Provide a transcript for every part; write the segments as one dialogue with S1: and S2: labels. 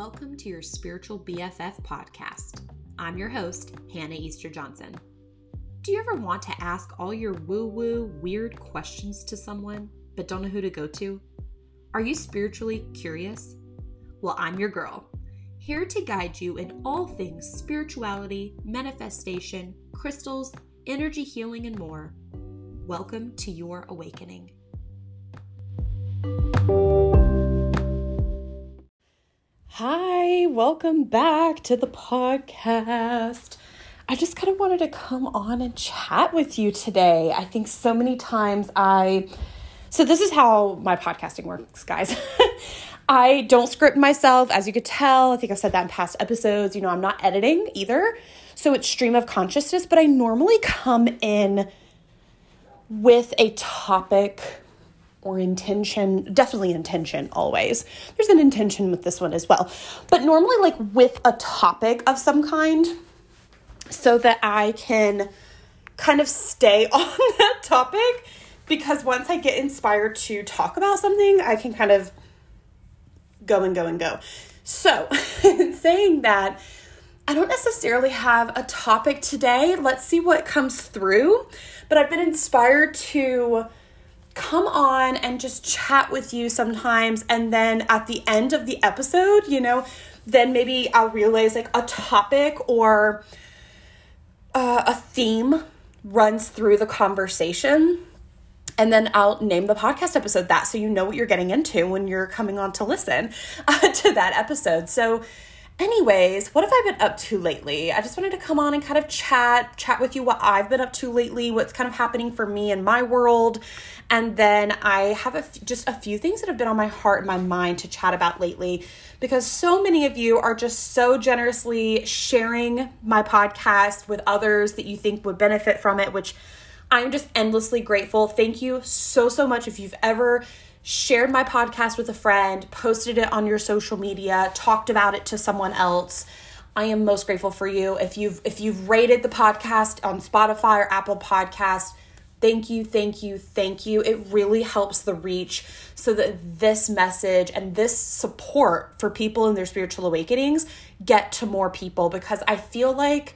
S1: Welcome to your Spiritual BFF podcast. I'm your host, Hannah Easter Johnson. Do you ever want to ask all your woo woo, weird questions to someone, but don't know who to go to? Are you spiritually curious? Well, I'm your girl, here to guide you in all things spirituality, manifestation, crystals, energy healing, and more. Welcome to your awakening. Hi, welcome back to the podcast. I just kind of wanted to come on and chat with you today. I think so many times I. So, this is how my podcasting works, guys. I don't script myself, as you could tell. I think I've said that in past episodes. You know, I'm not editing either. So, it's stream of consciousness, but I normally come in with a topic or intention, definitely intention always. There's an intention with this one as well. But normally, like with a topic of some kind, so that I can kind of stay on that topic. Because once I get inspired to talk about something, I can kind of go and go and go. So, saying that, I don't necessarily have a topic today. Let's see what comes through. But I've been inspired to come on and just chat with you sometimes. And then at the end of the episode, you know, then maybe I'll realize like a topic or uh, a theme runs through the conversation. And then I'll name the podcast episode that so you know what you're getting into when you're coming on to listen uh, to that episode. So, anyways, what have I been up to lately? I just wanted to come on and kind of chat, chat with you what I've been up to lately, what's kind of happening for me in my world, and then I have a f- just a few things that have been on my heart and my mind to chat about lately because so many of you are just so generously sharing my podcast with others that you think would benefit from it, which I'm just endlessly grateful. Thank you so, so much. If you've ever shared my podcast with a friend, posted it on your social media, talked about it to someone else, I am most grateful for you. If you've if you've rated the podcast on Spotify or Apple Podcast, Thank you, thank you, thank you. It really helps the reach so that this message and this support for people in their spiritual awakenings get to more people because I feel like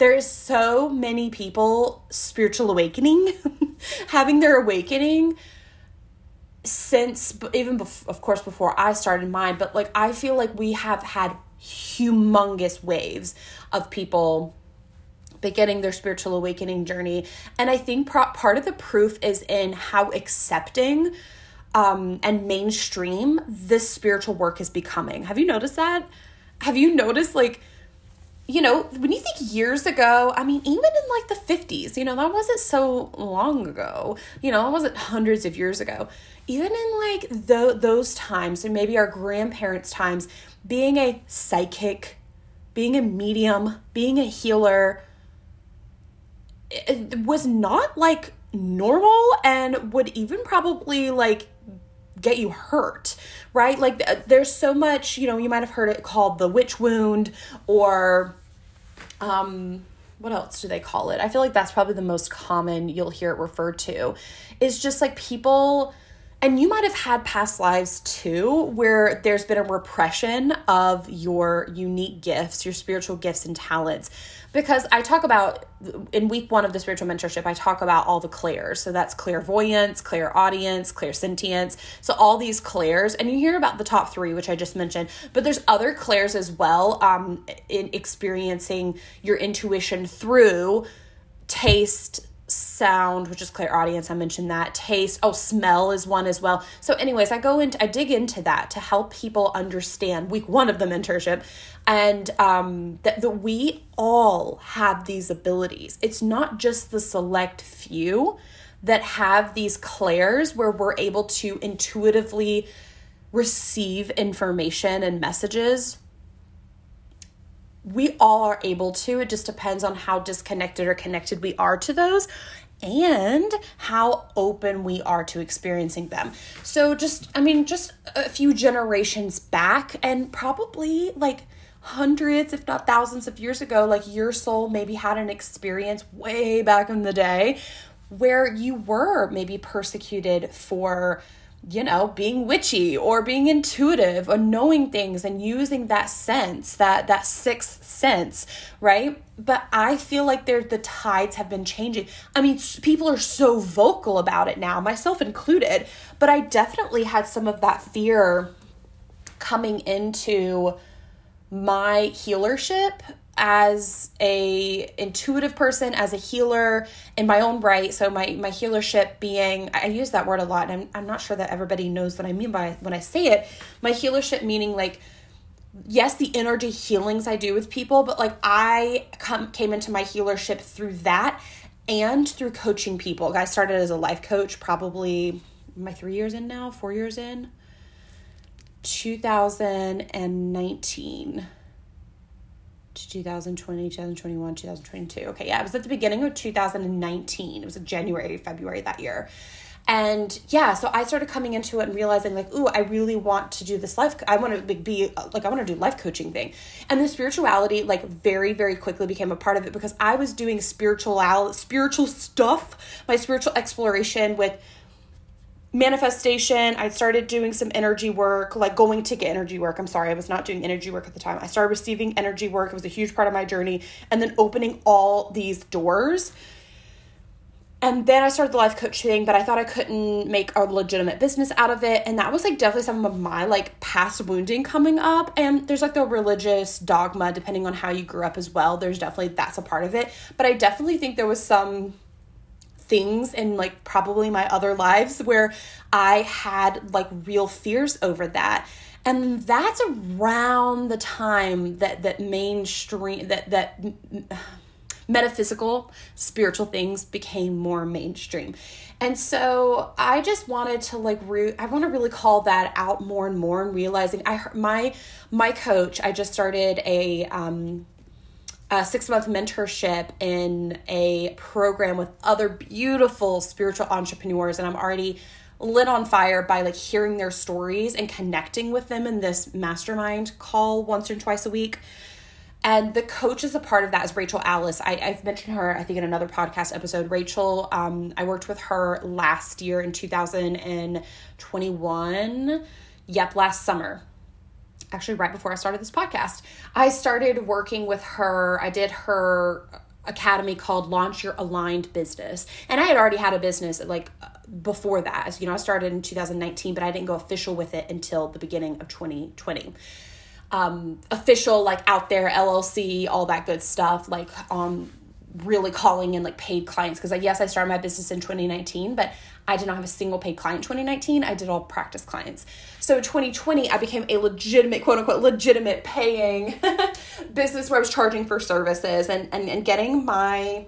S1: there is so many people spiritual awakening, having their awakening since even bef- of course before I started mine, but like I feel like we have had humongous waves of people beginning their spiritual awakening journey. And I think pro- part of the proof is in how accepting um, and mainstream this spiritual work is becoming. Have you noticed that? Have you noticed, like, you know, when you think years ago, I mean, even in like the 50s, you know, that wasn't so long ago, you know, it wasn't hundreds of years ago. Even in like the, those times, and maybe our grandparents' times, being a psychic, being a medium, being a healer, was not like normal and would even probably like get you hurt, right? Like there's so much, you know, you might have heard it called the witch wound or um what else do they call it? I feel like that's probably the most common you'll hear it referred to. Is just like people and you might have had past lives too where there's been a repression of your unique gifts, your spiritual gifts and talents because I talk about in week one of the spiritual mentorship, I talk about all the clairs. So that's clairvoyance, clairaudience, clairsentience. So all these clairs, and you hear about the top three, which I just mentioned, but there's other clairs as well um, in experiencing your intuition through taste, sound, which is clairaudience. I mentioned that. Taste, oh, smell is one as well. So, anyways, I go into, I dig into that to help people understand week one of the mentorship and um, that, that we all have these abilities. It's not just the select few that have these clairs where we're able to intuitively receive information and messages we all are able to. It just depends on how disconnected or connected we are to those and how open we are to experiencing them. So, just, I mean, just a few generations back, and probably like hundreds, if not thousands of years ago, like your soul maybe had an experience way back in the day where you were maybe persecuted for you know, being witchy or being intuitive or knowing things and using that sense, that that sixth sense, right? But I feel like there the tides have been changing. I mean, people are so vocal about it now, myself included, but I definitely had some of that fear coming into my healership as a intuitive person as a healer in my own right. So my my healership being i use that word a lot and I'm, I'm not sure that everybody knows what i mean by when i say it my healership meaning like yes the energy healings i do with people but like i come came into my healership through that and through coaching people. I started as a life coach probably my three years in now? Four years in? 2019 2020, 2021, 2022. Okay, yeah, it was at the beginning of 2019. It was January, February that year. And yeah, so I started coming into it and realizing like, ooh, I really want to do this life. I want to be like, I want to do life coaching thing. And the spirituality like very, very quickly became a part of it because I was doing spiritual, spiritual stuff, my spiritual exploration with manifestation. I started doing some energy work like going to get energy work. I'm sorry i was not doing energy work at the time. I started receiving energy work. It was a huge part of my journey. And then opening all these doors. And then i started the life coach thing but i thought i couldn't make a legitimate business out of it. And that was like definitely some of my like past wounding coming up. And there's like the religious dogma depending on how you grew up as well. There's definitely that's a part of it. But i definitely think there was some things in like probably my other lives where I had like real fears over that. And that's around the time that that mainstream that that metaphysical spiritual things became more mainstream. And so I just wanted to like root I want to really call that out more and more and realizing I my my coach I just started a um a six month mentorship in a program with other beautiful spiritual entrepreneurs and i'm already lit on fire by like hearing their stories and connecting with them in this mastermind call once or twice a week. And the coach is a part of that is rachel alyce. I, have mentioned her i think in another podcast episode. Rachel um, i worked with her last year in 2021 yep last summer actually right before I started this podcast. I started working with her. I did her academy called Launch Your Aligned Business. And I had already had a business like before that. You know, I started in 2019, but I didn't go official with it until the beginning of 2020. Um, official, like out there, LLC, all that good stuff, like um, really calling in like paid clients. Because, like, yes, I started my business in 2019, but I did not have a single paid client 2019. I did all practice clients. So 2020, I became a legitimate, quote unquote, legitimate paying business where I was charging for services and, and, and getting my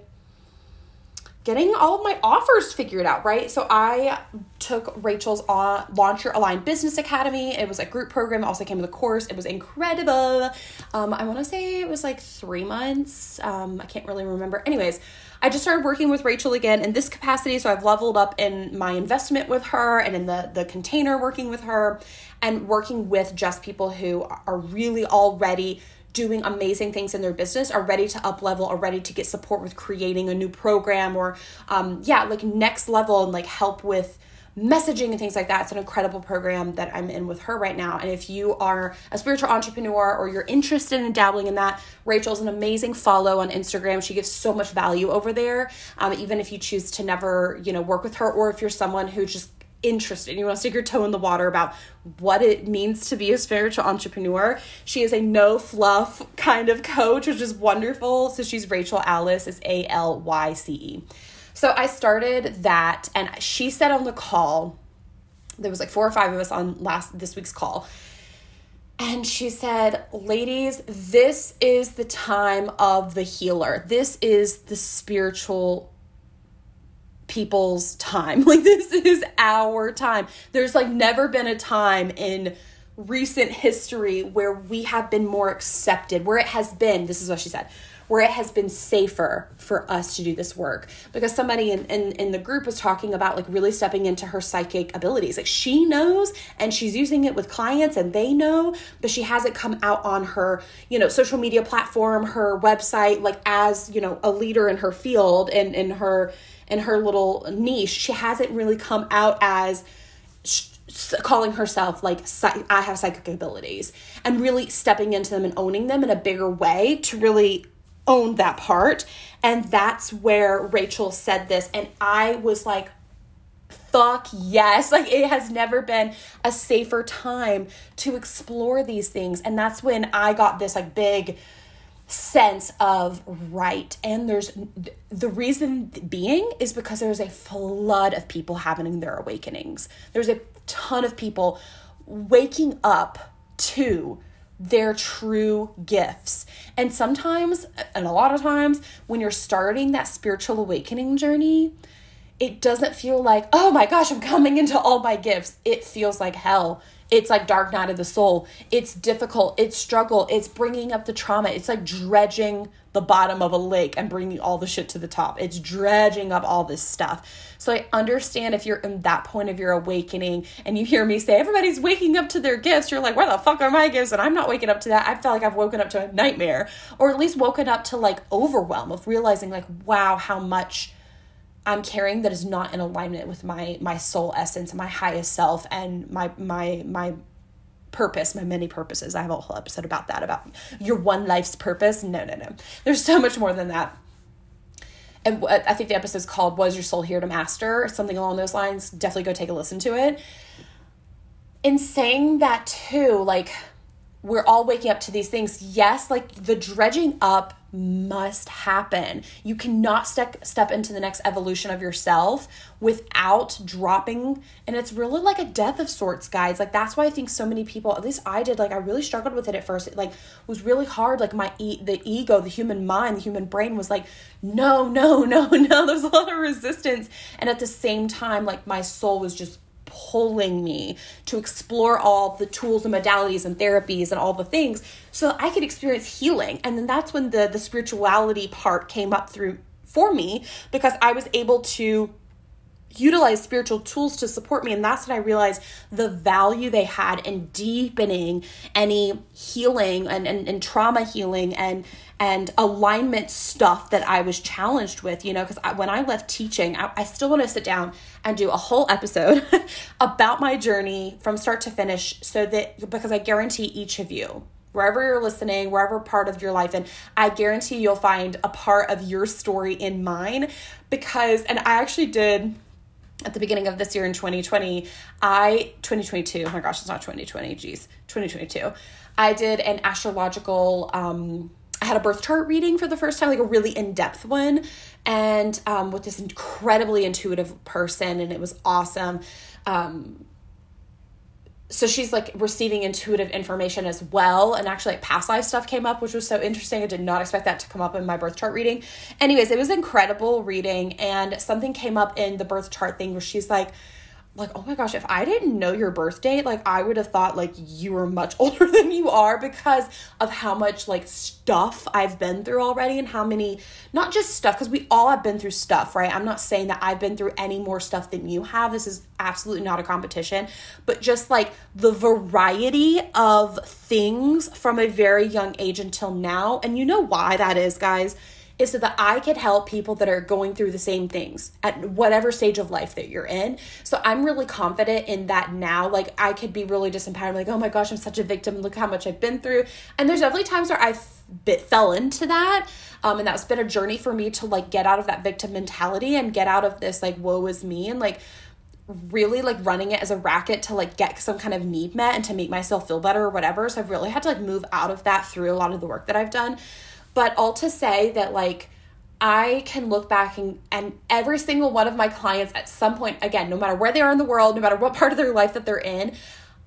S1: getting all of my offers figured out, right? So I took Rachel's on Launch Your Aligned Business Academy. It was a group program. Also came with a course. It was incredible. Um, I want to say it was like three months. Um, I can't really remember. Anyways, I just started working with Rachel again in this capacity. So I've leveled up in my investment with her and in the, the container working with her and working with just people who are really already doing amazing things in their business are ready to up level are ready to get support with creating a new program or um, yeah like next level and like help with messaging and things like that. It's an incredible program that I'm in with her right now. And if you are a spiritual entrepreneur or you're interested in dabbling in that, Rachel's an amazing follow on Instagram. She gives so much value over there. Um, even if you choose to never, you know, work with her, or if you're someone who just interested you want to stick your toe in the water about what it means to be a spiritual entrepreneur she is a no fluff kind of coach which is wonderful so she's rachel alyce is a-l-y-c-e so I started that, and she said on the call, there was like four or five of us on last this week's call. And she said, Ladies, this is the time of the healer. This is the spiritual people's time. Like, this is our time. There's like never been a time in recent history where we have been more accepted, where it has been, this is what she said, where it has been safer for us to do this work. Because somebody in, in, in the group was talking about like really stepping into her psychic abilities. Like she knows and she's using it with clients and they know but she hasn't come out on her you know social media platform her website like as you know a leader in her field and in her in her little niche. She hasn't really come out as calling herself like I have psychic abilities and really stepping into them and owning them in a bigger way to really own that part. And that's where Rachel said this. And I was like, fuck yes. Like it has never been a safer time to explore these things. And that's when I got this like big sense of right. And there's the reason being is because there's a flood of people having their awakenings. There's a ton of people waking up to their true gifts. And sometimes, and a lot of times, when you're starting that spiritual awakening journey, it doesn't feel like, oh my gosh, I'm coming into all my gifts. It feels like hell. It's like dark night of the soul. It's difficult. It's struggle. It's bringing up the trauma. It's like dredging the bottom of a lake and bringing all the shit to the top. It's dredging up all this stuff. So I understand if you're in that point of your awakening and you hear me say everybody's waking up to their gifts, you're like, where the fuck are my gifts? And I'm not waking up to that. I feel like I've woken up to a nightmare or at least woken up to like overwhelm of realizing like, wow, how much I'm carrying that is not in alignment with my my soul essence, my highest self, and my my my purpose, my many purposes. I have a whole episode about that, about your one life's purpose. No, no, no. There's so much more than that. And I think the episode's called Was Your Soul Here to Master? Something along those lines. Definitely go take a listen to it. In saying that too, like we're all waking up to these things. Yes, like the dredging up must happen. You cannot step step into the next evolution of yourself without dropping and it's really like a death of sorts, guys. Like that's why I think so many people, at least I did, like I really struggled with it at first. It like was really hard like my e- the ego, the human mind, the human brain was like no, no, no, no. There's a lot of resistance and at the same time like my soul was just pulling me to explore all the tools and modalities and therapies and all the things so I could experience healing. And then that's when the the spirituality part came up through for me because I was able to utilize spiritual tools to support me. And that's when i realized the value they had in deepening any healing and, and, and trauma healing and and alignment stuff that i was challenged with you know because when i left teaching I, I still want to sit down and do a whole episode about my journey from start to finish so that because i guarantee each of you wherever you're listening, wherever part of your life, and I guarantee you'll find a part of your story in mine because, and I actually did at the beginning of this year in 2020, I 2022. Oh my gosh, it's not 2020. Geez, 2022. I did an astrological. Um, I had a birth chart reading for the first time, like a really in depth one, and um, with this incredibly intuitive person, and it was awesome. Um, so she's like receiving intuitive information as well and actually like past life stuff came up which was so interesting. I did not expect that to come up in my birth chart reading. Anyways it was incredible reading and something came up in the birth chart thing where she's like like oh my gosh if i didn't know your birth date like i would have thought like you were much older than you are because of how much like stuff i've been through already and how many not just stuff because we all have been through stuff right? I'm not saying that i've been through any more stuff than you have. This is absolutely not a competition. But just like the variety of things from a very young age until now. And you know why that is guys is so that I could help people that are going through the same things at whatever stage of life that you're in. So I'm really confident in that now. Like I could be really disempowered, like, oh my gosh, I'm such a victim. Look how much I've been through. And there's definitely times where I bit fell into that. Um, and that's been a journey for me to like get out of that victim mentality and get out of this like woe is me and like really like running it as a racket to like get some kind of need met and to make myself feel better or whatever. So I've really had to like move out of that through a lot of the work that I've done. But all to say that, like, I can look back and, and every single one of my clients at some point, again, no matter where they are in the world, no matter what part of their life that they're in,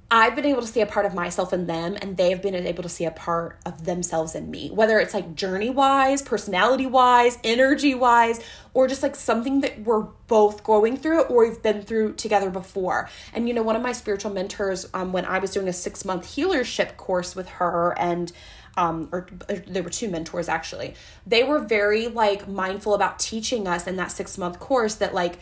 S1: I've been able to see a part of myself in them, and they've been able to see a part of themselves in me, whether it's like journey wise, personality wise, energy wise, or just like something that we're both going through or we've been through together before. And you know, one of my spiritual mentors, um, when I was doing a six month healership course with her and um, or, or there were two mentors actually. They were very like mindful about teaching us in that six month course that like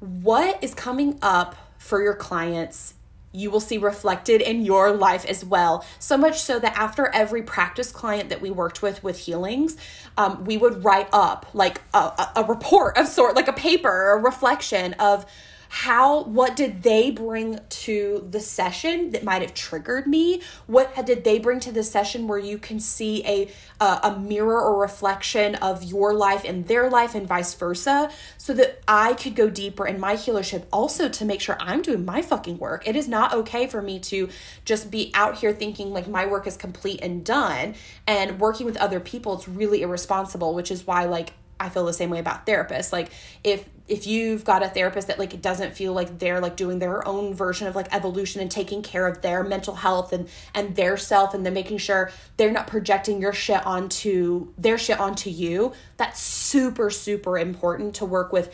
S1: what is coming up for your clients you will see reflected in your life as well. So much so that after every practice client that we worked with with healings, um, we would write up like a, a report of sort, like a paper, a reflection of how what did they bring to the session that might have triggered me what did they bring to the session where you can see a uh, a mirror or reflection of your life and their life and vice versa so that i could go deeper in my healership also to make sure i'm doing my fucking work it is not okay for me to just be out here thinking like my work is complete and done and working with other people it's really irresponsible which is why like I feel the same way about therapists. Like if if you've got a therapist that like doesn't feel like they're like doing their own version of like evolution and taking care of their mental health and and their self and then making sure they're not projecting your shit onto their shit onto you, that's super super important to work with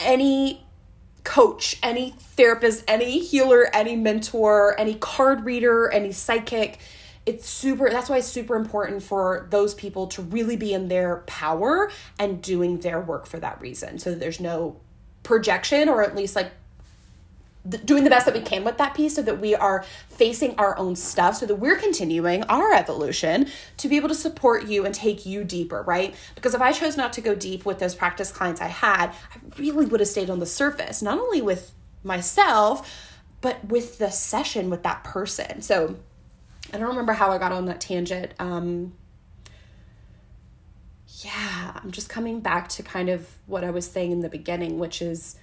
S1: any coach, any therapist, any healer, any mentor, any card reader, any psychic it's super that's why it's super important for those people to really be in their power and doing their work for that reason so that there's no projection or at least like doing the best that we can with that piece so that we are facing our own stuff so that we're continuing our evolution to be able to support you and take you deeper, right? Because if I chose not to go deep with those practice clients I had, I really would have stayed on the surface, not only with myself, but with the session with that person. So I don't remember how I got on that tangent. Um, yeah, I'm just coming back to kind of what I was saying in the beginning, which is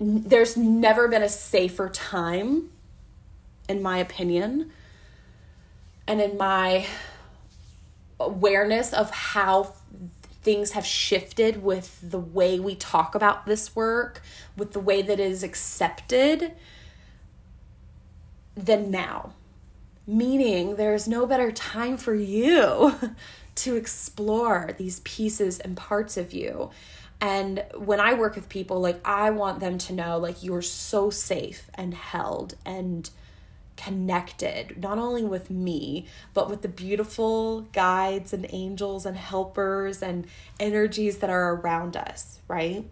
S1: n- there's never been a safer time, in my opinion, and in my awareness of how things have shifted with the way we talk about this work, with the way that it is accepted than now meaning there's no better time for you to explore these pieces and parts of you. And when I work with people, like I want them to know like you're so safe and held and connected, not only with me, but with the beautiful guides and angels and helpers and energies that are around us, right?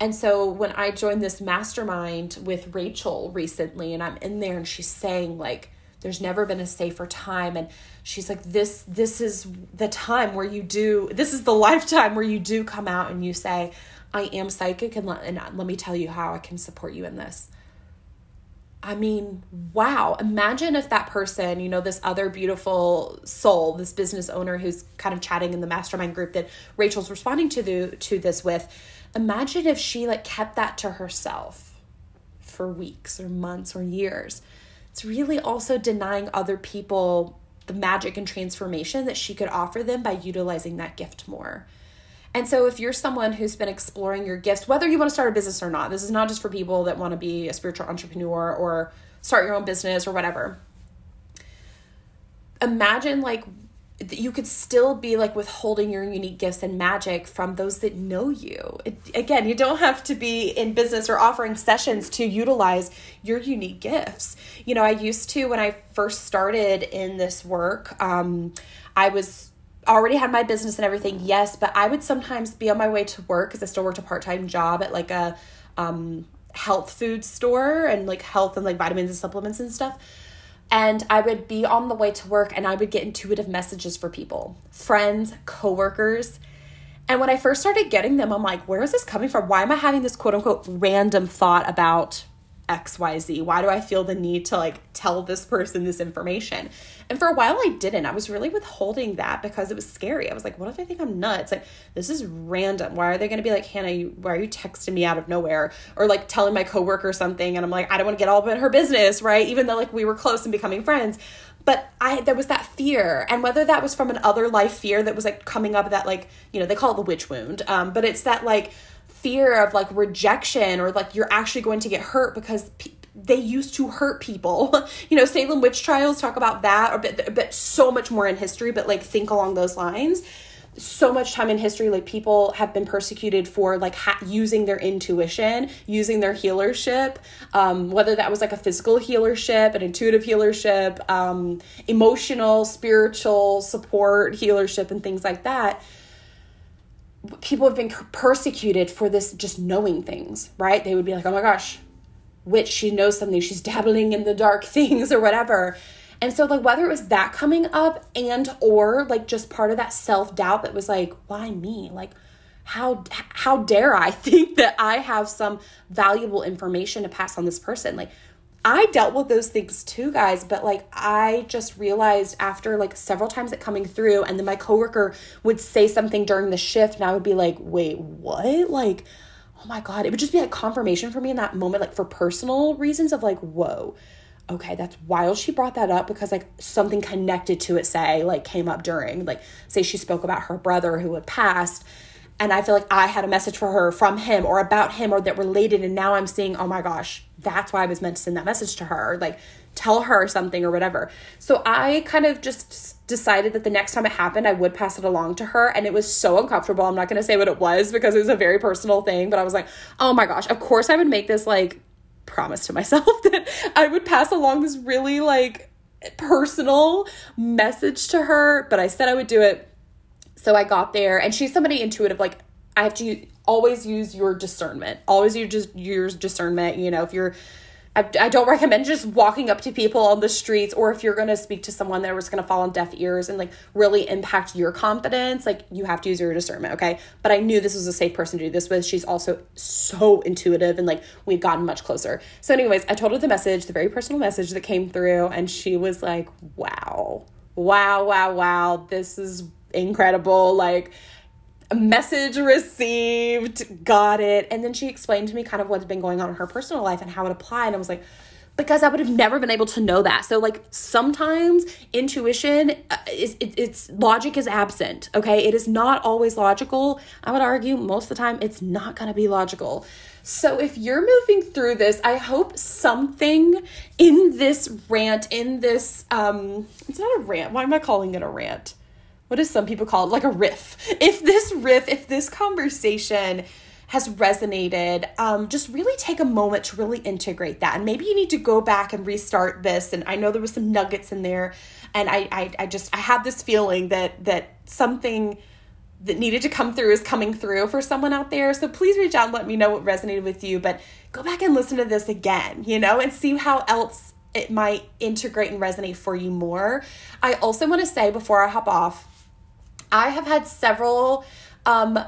S1: And so when I joined this mastermind with Rachel recently, and I'm in there and she's saying, like, there's never been a safer time. And she's like this this is the time where you do this is the lifetime where you do come out and you say i am psychic and let, and let me tell you how i can support you in this. I mean wow. Imagine if that person you know this other beautiful soul this business owner who's kind of chatting in the mastermind group that rachel's responding to the to this with imagine if she like kept that to herself for weeks or months or years it's really also denying other people the magic and transformation that she could offer them by utilizing that gift more. And so, if you're someone who's been exploring your gifts, whether you want to start a business or not, this is not just for people that want to be a spiritual entrepreneur or start your own business or whatever. Imagine like you could still be like withholding your unique gifts and magic from those that know you. It, again, you don't have to be in business or offering sessions to utilize your unique gifts. You know, I used to when I first started in this work, um, I was already had my business and everything, yes, but I would sometimes be on my way to work because I still worked a part time job at like a um, health food store and like health and like vitamins and supplements and stuff and I would be on the way to work and I would get intuitive messages for people, friends, coworkers. And when I first started getting them, I'm like, where is this coming from? Why am I having this quote unquote random thought about XYZ? Why do I feel the need to like tell this person this information? And for a while I didn't. I was really withholding that because it was scary. I was like, what if they think I'm nuts? Like, this is random. Why are they going to be like, Hannah, you, why are you texting me out of nowhere? Or like telling my coworker something and I'm like, I don't want to get all up in her business, right? Even though like we were close and becoming friends. But I there was that fear, and whether that was from an other life fear that was like coming up that like, you know, they call it the witch wound. Um, but it's that like fear of like rejection or like you're actually going to get hurt because they used to hurt people. you know, Salem witch trials talk about that, or but, but so much more in history, but like think along those lines. So much time in history, like people have been persecuted for like ha- using their intuition, using their healership, um, whether that was like a physical healership, an intuitive healership, um, emotional, spiritual support healership, and things like that people have been persecuted for this just knowing things, right? They would be like, oh my gosh, witch, she knows something, she's dabbling in the dark things or whatever. And so like whether it was that coming up and or like just part of that self-doubt that was like, why me? Like how how dare I think that I have some valuable information to pass on this person? Like I dealt with those things too, guys, but like I just realized after like several times it coming through, and then my coworker would say something during the shift, and I would be like, wait, what? Like, oh my God. It would just be like confirmation for me in that moment, like for personal reasons of like, whoa, okay, that's wild. She brought that up because like something connected to it, say, like came up during, like, say she spoke about her brother who had passed and I feel like I had a message for her from him or about him or that related. And now I'm seeing, oh my gosh, that's why I was meant to send that message to her. Like, tell her something or whatever. So I kind of just decided that the next time it happened, I would pass it along to her. And it was so uncomfortable. I'm not going to say what it was because it was a very personal thing, but I was like, oh my gosh, of course I would make this like promise to myself that I would pass along this really like personal message to her. But I said I would do it so I got there, and she's somebody intuitive. Like I have to always use your discernment. Always use just your discernment. You know, if you're I, I don't recommend just walking up to people on the streets or if you're going to speak to someone that was going to fall on deaf ears and like really impact your confidence like you have to use your discernment okay? But i knew this was a safe person to do this with. She's also so intuitive and like we've gotten much closer. So anyways i told her the message the very personal message that came through and she was like wow. Wow wow wow. This is incredible. Like, message received, got it. And then she explained to me kind of what's been going on in her personal life and how it applied. And I was like, because I would have never been able to know that. So like sometimes intuition uh, is it, it's logic is absent, okay? It is not always logical. I would argue most of the time it's not going to be logical. So if you're moving through this, I hope something in this rant in this um it's not a rant. Why am I calling it a rant? What do some people call it like a riff. If this riff if this conversation has resonated um, just really take a moment to really integrate that. And maybe you need to go back and restart this. And i know there was some nuggets in there. And i i, I just i have this feeling that that something that needed to come through is coming through for someone out there. So please reach out and let me know what resonated with you. But go back and listen to this again you know and see how else it might integrate and resonate for you more. I also want to say before i hop off I have had several um,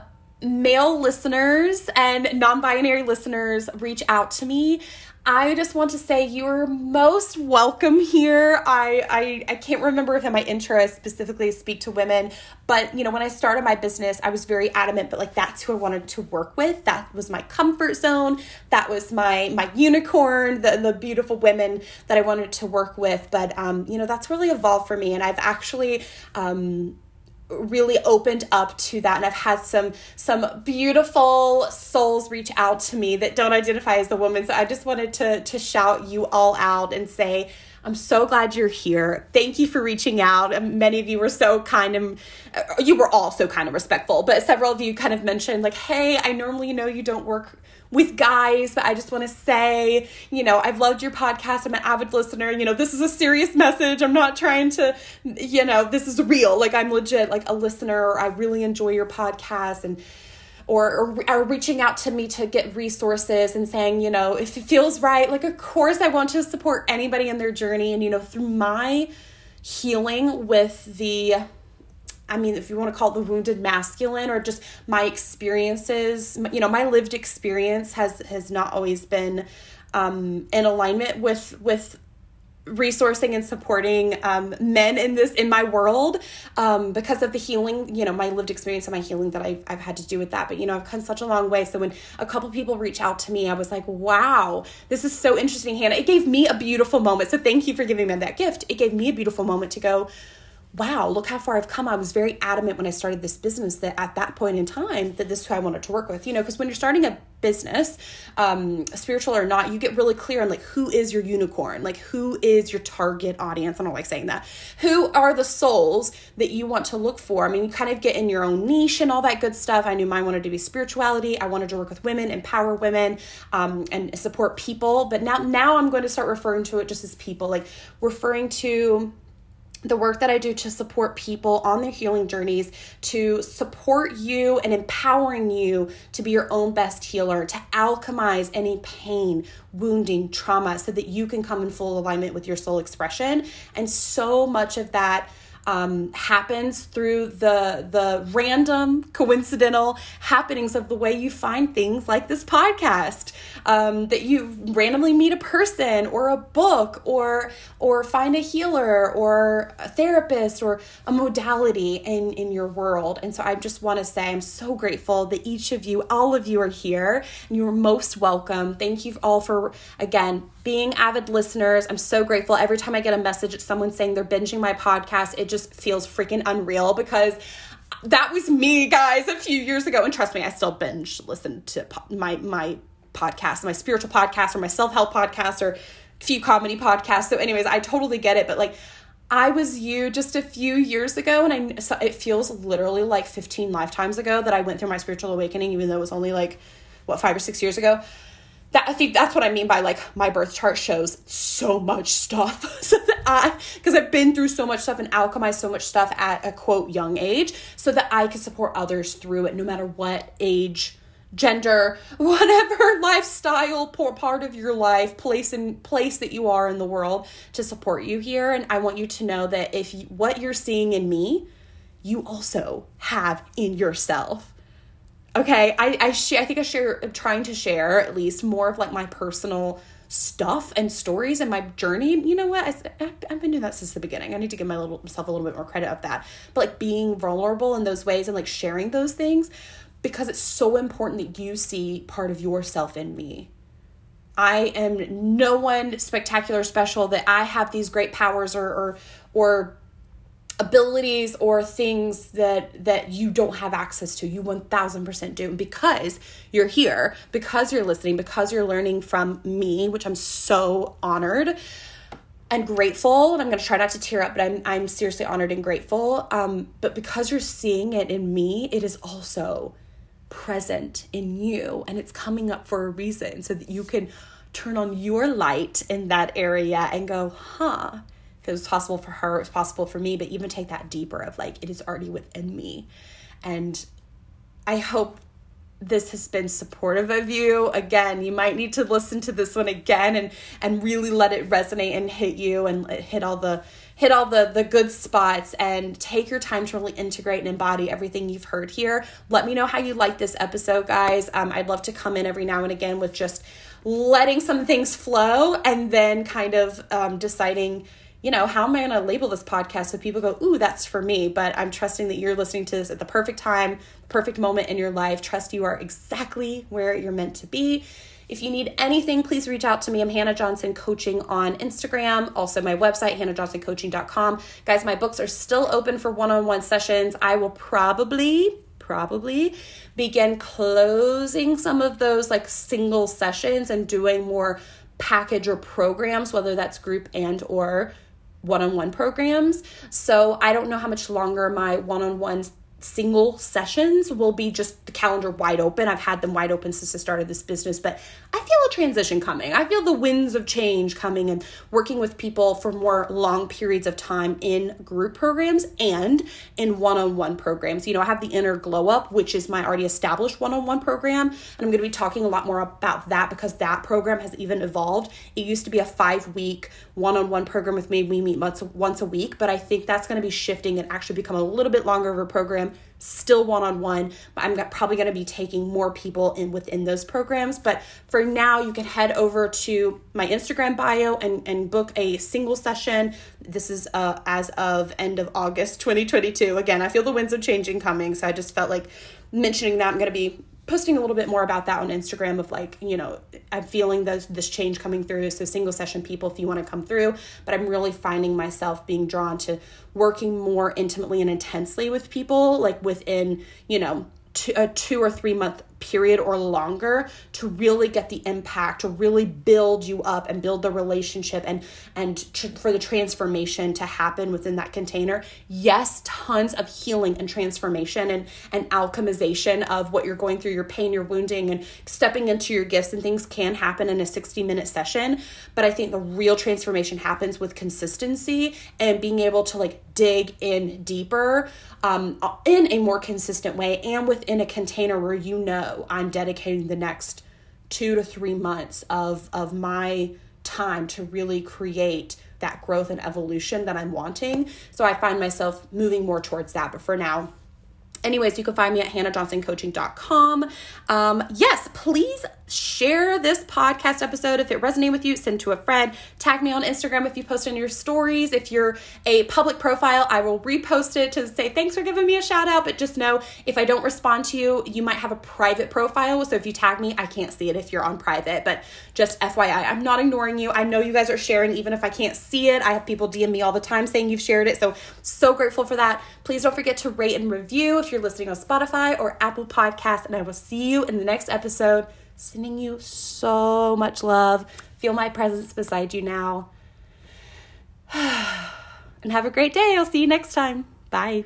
S1: male listeners and non binary listeners reach out to me. I just want to say you're most welcome here. I, I I can't remember if in my intro I specifically speak to women, but you know, when I started my business, I was very adamant, but like that's who I wanted to work with. That was my comfort zone. That was my my unicorn, the the beautiful women that I wanted to work with. But um, you know, that's really evolved for me. And I've actually um really opened up to that and I've had some some beautiful souls reach out to me that don't identify as the woman so I just wanted to to shout you all out and say I'm so glad you're here. Thank you for reaching out. Many of you were so kind and uh, you were all so kind of respectful, but several of you kind of mentioned like, "Hey, I normally know you don't work with guys, but I just want to say, you know, I've loved your podcast. I'm an avid listener. You know, this is a serious message. I'm not trying to, you know, this is real. Like I'm legit like a listener I really enjoy your podcast and or, or reaching out to me to get resources and saying, you know, if it feels right, like of course I want to support anybody in their journey and you know, through my healing with the I mean, if you want to call it the wounded masculine or just my experiences, you know, my lived experience has has not always been um, in alignment with with resourcing and supporting um, men in this in my world um, because of the healing you know my lived experience and my healing that I've, I've had to do with that. But you know i've come such a long way. So when a couple people reach out to me i was like wow this is so interesting hannah. It gave me a beautiful moment. So thank you for giving me that gift. It gave me a beautiful moment to go wow, look how far I've come. I was very adamant when I started this business that at that point in time that this is who I wanted to work with. You know, because when you're starting a business, um, spiritual or not, you get really clear on like who is your unicorn, like who is your target audience. I don't like saying that. Who are the souls that you want to look for? I mean, you kind of get in your own niche and all that good stuff. I knew mine wanted to be spirituality. I wanted to work with women, empower women, um, and support people. But now, now I'm going to start referring to it just as people, like referring to the work that I do to support people on their healing journeys, to support you and empowering you to be your own best healer, to alchemize any pain, wounding, trauma, so that you can come in full alignment with your soul expression. And so much of that um, happens through the the random coincidental happenings of the way you find things like this podcast um, that you randomly meet a person or a book or or find a healer or a therapist or a modality in in your world. And so i just want to say i'm so grateful that each of you all of you are here and you're most welcome. Thank you all for again being avid listeners i'm so grateful. Every time i get a message at someone saying they're binging my podcast it just feels freaking unreal because that was me guys a few years ago. And trust me i still binge listen to my my podcast my spiritual podcast or my self-help podcast or a few comedy podcasts. So anyways i totally get it. But like I was you just a few years ago, and I it feels literally like 15 lifetimes ago that I went through my spiritual awakening, even though it was only like what five or six years ago that I think that's what I mean by like my birth chart shows so much stuff. so that I because I've been through so much stuff and alchemized so much stuff at a quote young age so that I can support others through it no matter what age, gender, whatever lifestyle, poor part of your life, place and place that you are in the world to support you here. And I want you to know that if you, what you're seeing in me, you also have in yourself okay i i, sh- I think i share trying to share at least more of like my personal stuff and stories and my journey. You know what? I, i've been doing that since the beginning. I need to give my little, myself a little bit more credit of that. But like being vulnerable in those ways and like sharing those things because it's so important that you see part of yourself in me. I am no one spectacular special that I have these great powers or or or abilities or things that that you don't have access to you 1000% do. And because you're here because you're listening because you're learning from me which i'm so honored and grateful and i'm going to try not to tear up but i'm, I'm seriously honored and grateful um, but because you're seeing it in me it is also present in you and it's coming up for a reason so that you can turn on your light in that area and go huh if it was possible for her, it was possible for me, but even take that deeper of like, it is already within me. And I hope this has been supportive of you. Again, you might need to listen to this one again and and really let it resonate and hit you and hit all the hit all the the good spots and take your time to really integrate and embody everything you've heard here. Let me know how you like this episode, guys. Um, I'd love to come in every now and again with just letting some things flow and then kind of um, deciding you know, how am I going to label this podcast so people go, ooh, that's for me? But I'm trusting that you're listening to this at the perfect time, perfect moment in your life. Trust you are exactly where you're meant to be. If you need anything, please reach out to me. I'm Hannah Johnson Coaching on Instagram. Also, my website, hannahjohnsoncoaching.com. Guys, my books are still open for one on one sessions. I will probably probably begin closing some of those like single sessions and doing more package or programs whether that's group and or one-on-one programs. So I don't know how much longer my one-on-one single sessions will be just the calendar wide open. I've had them wide open since the start of this business, but I feel a transition coming. I feel the winds of change coming and working with people for more long periods of time in group programs and in one on one programs. You know, I have the Inner Glow Up, which is my already established one on one program, and I'm going to be talking a lot more about that because that program has even evolved. It used to be a five week one on one program with me. We meet once, once a week, but I think that's going to be shifting and actually become a little bit longer of a program still one on one, but I'm probably going to be taking more people in within those programs. But for now, you can head over to my Instagram bio and, and book a single session. This is uh, as of end of August 2022. Again, I feel the winds of changing coming, so I just felt like mentioning that I'm going to be posting a little bit more about that on Instagram of like, you know, I'm feeling this this change coming through. So single session people if you want to come through, but I'm really finding myself being drawn to working more intimately and intensely with people like within, you know, two, a two or three month period or longer to really get the impact to really build you up and build the relationship and and tr- for the transformation to happen within that container. Yes tons of healing and transformation and and alchemization of what you're going through your pain your wounding and stepping into your gifts and things can happen in a 60 minute session. But i think the real transformation happens with consistency and being able to like dig in deeper um, in a more consistent way and within a container where you know I'm dedicating the next two to three months of, of my time to really create that growth and evolution that I'm wanting. So I find myself moving more towards that. But for now, Anyways, you can find me at hannahjohnsoncoaching.com. Um, yes, please share this podcast episode if it resonated with you. Send to a friend. Tag me on Instagram if you post in your stories. If you're a public profile, I will repost it to say thanks for giving me a shout out. But just know if I don't respond to you, you might have a private profile. So if you tag me, I can't see it if you're on private. But just FYI, I'm not ignoring you. I know you guys are sharing even if I can't see it. I have people DM me all the time saying you've shared it. So, so grateful for that. Please don't forget to rate and review if you're listening on Spotify or Apple Podcasts, and I will see you in the next episode. Sending you so much love. Feel my presence beside you now. and have a great day. I'll see you next time. Bye.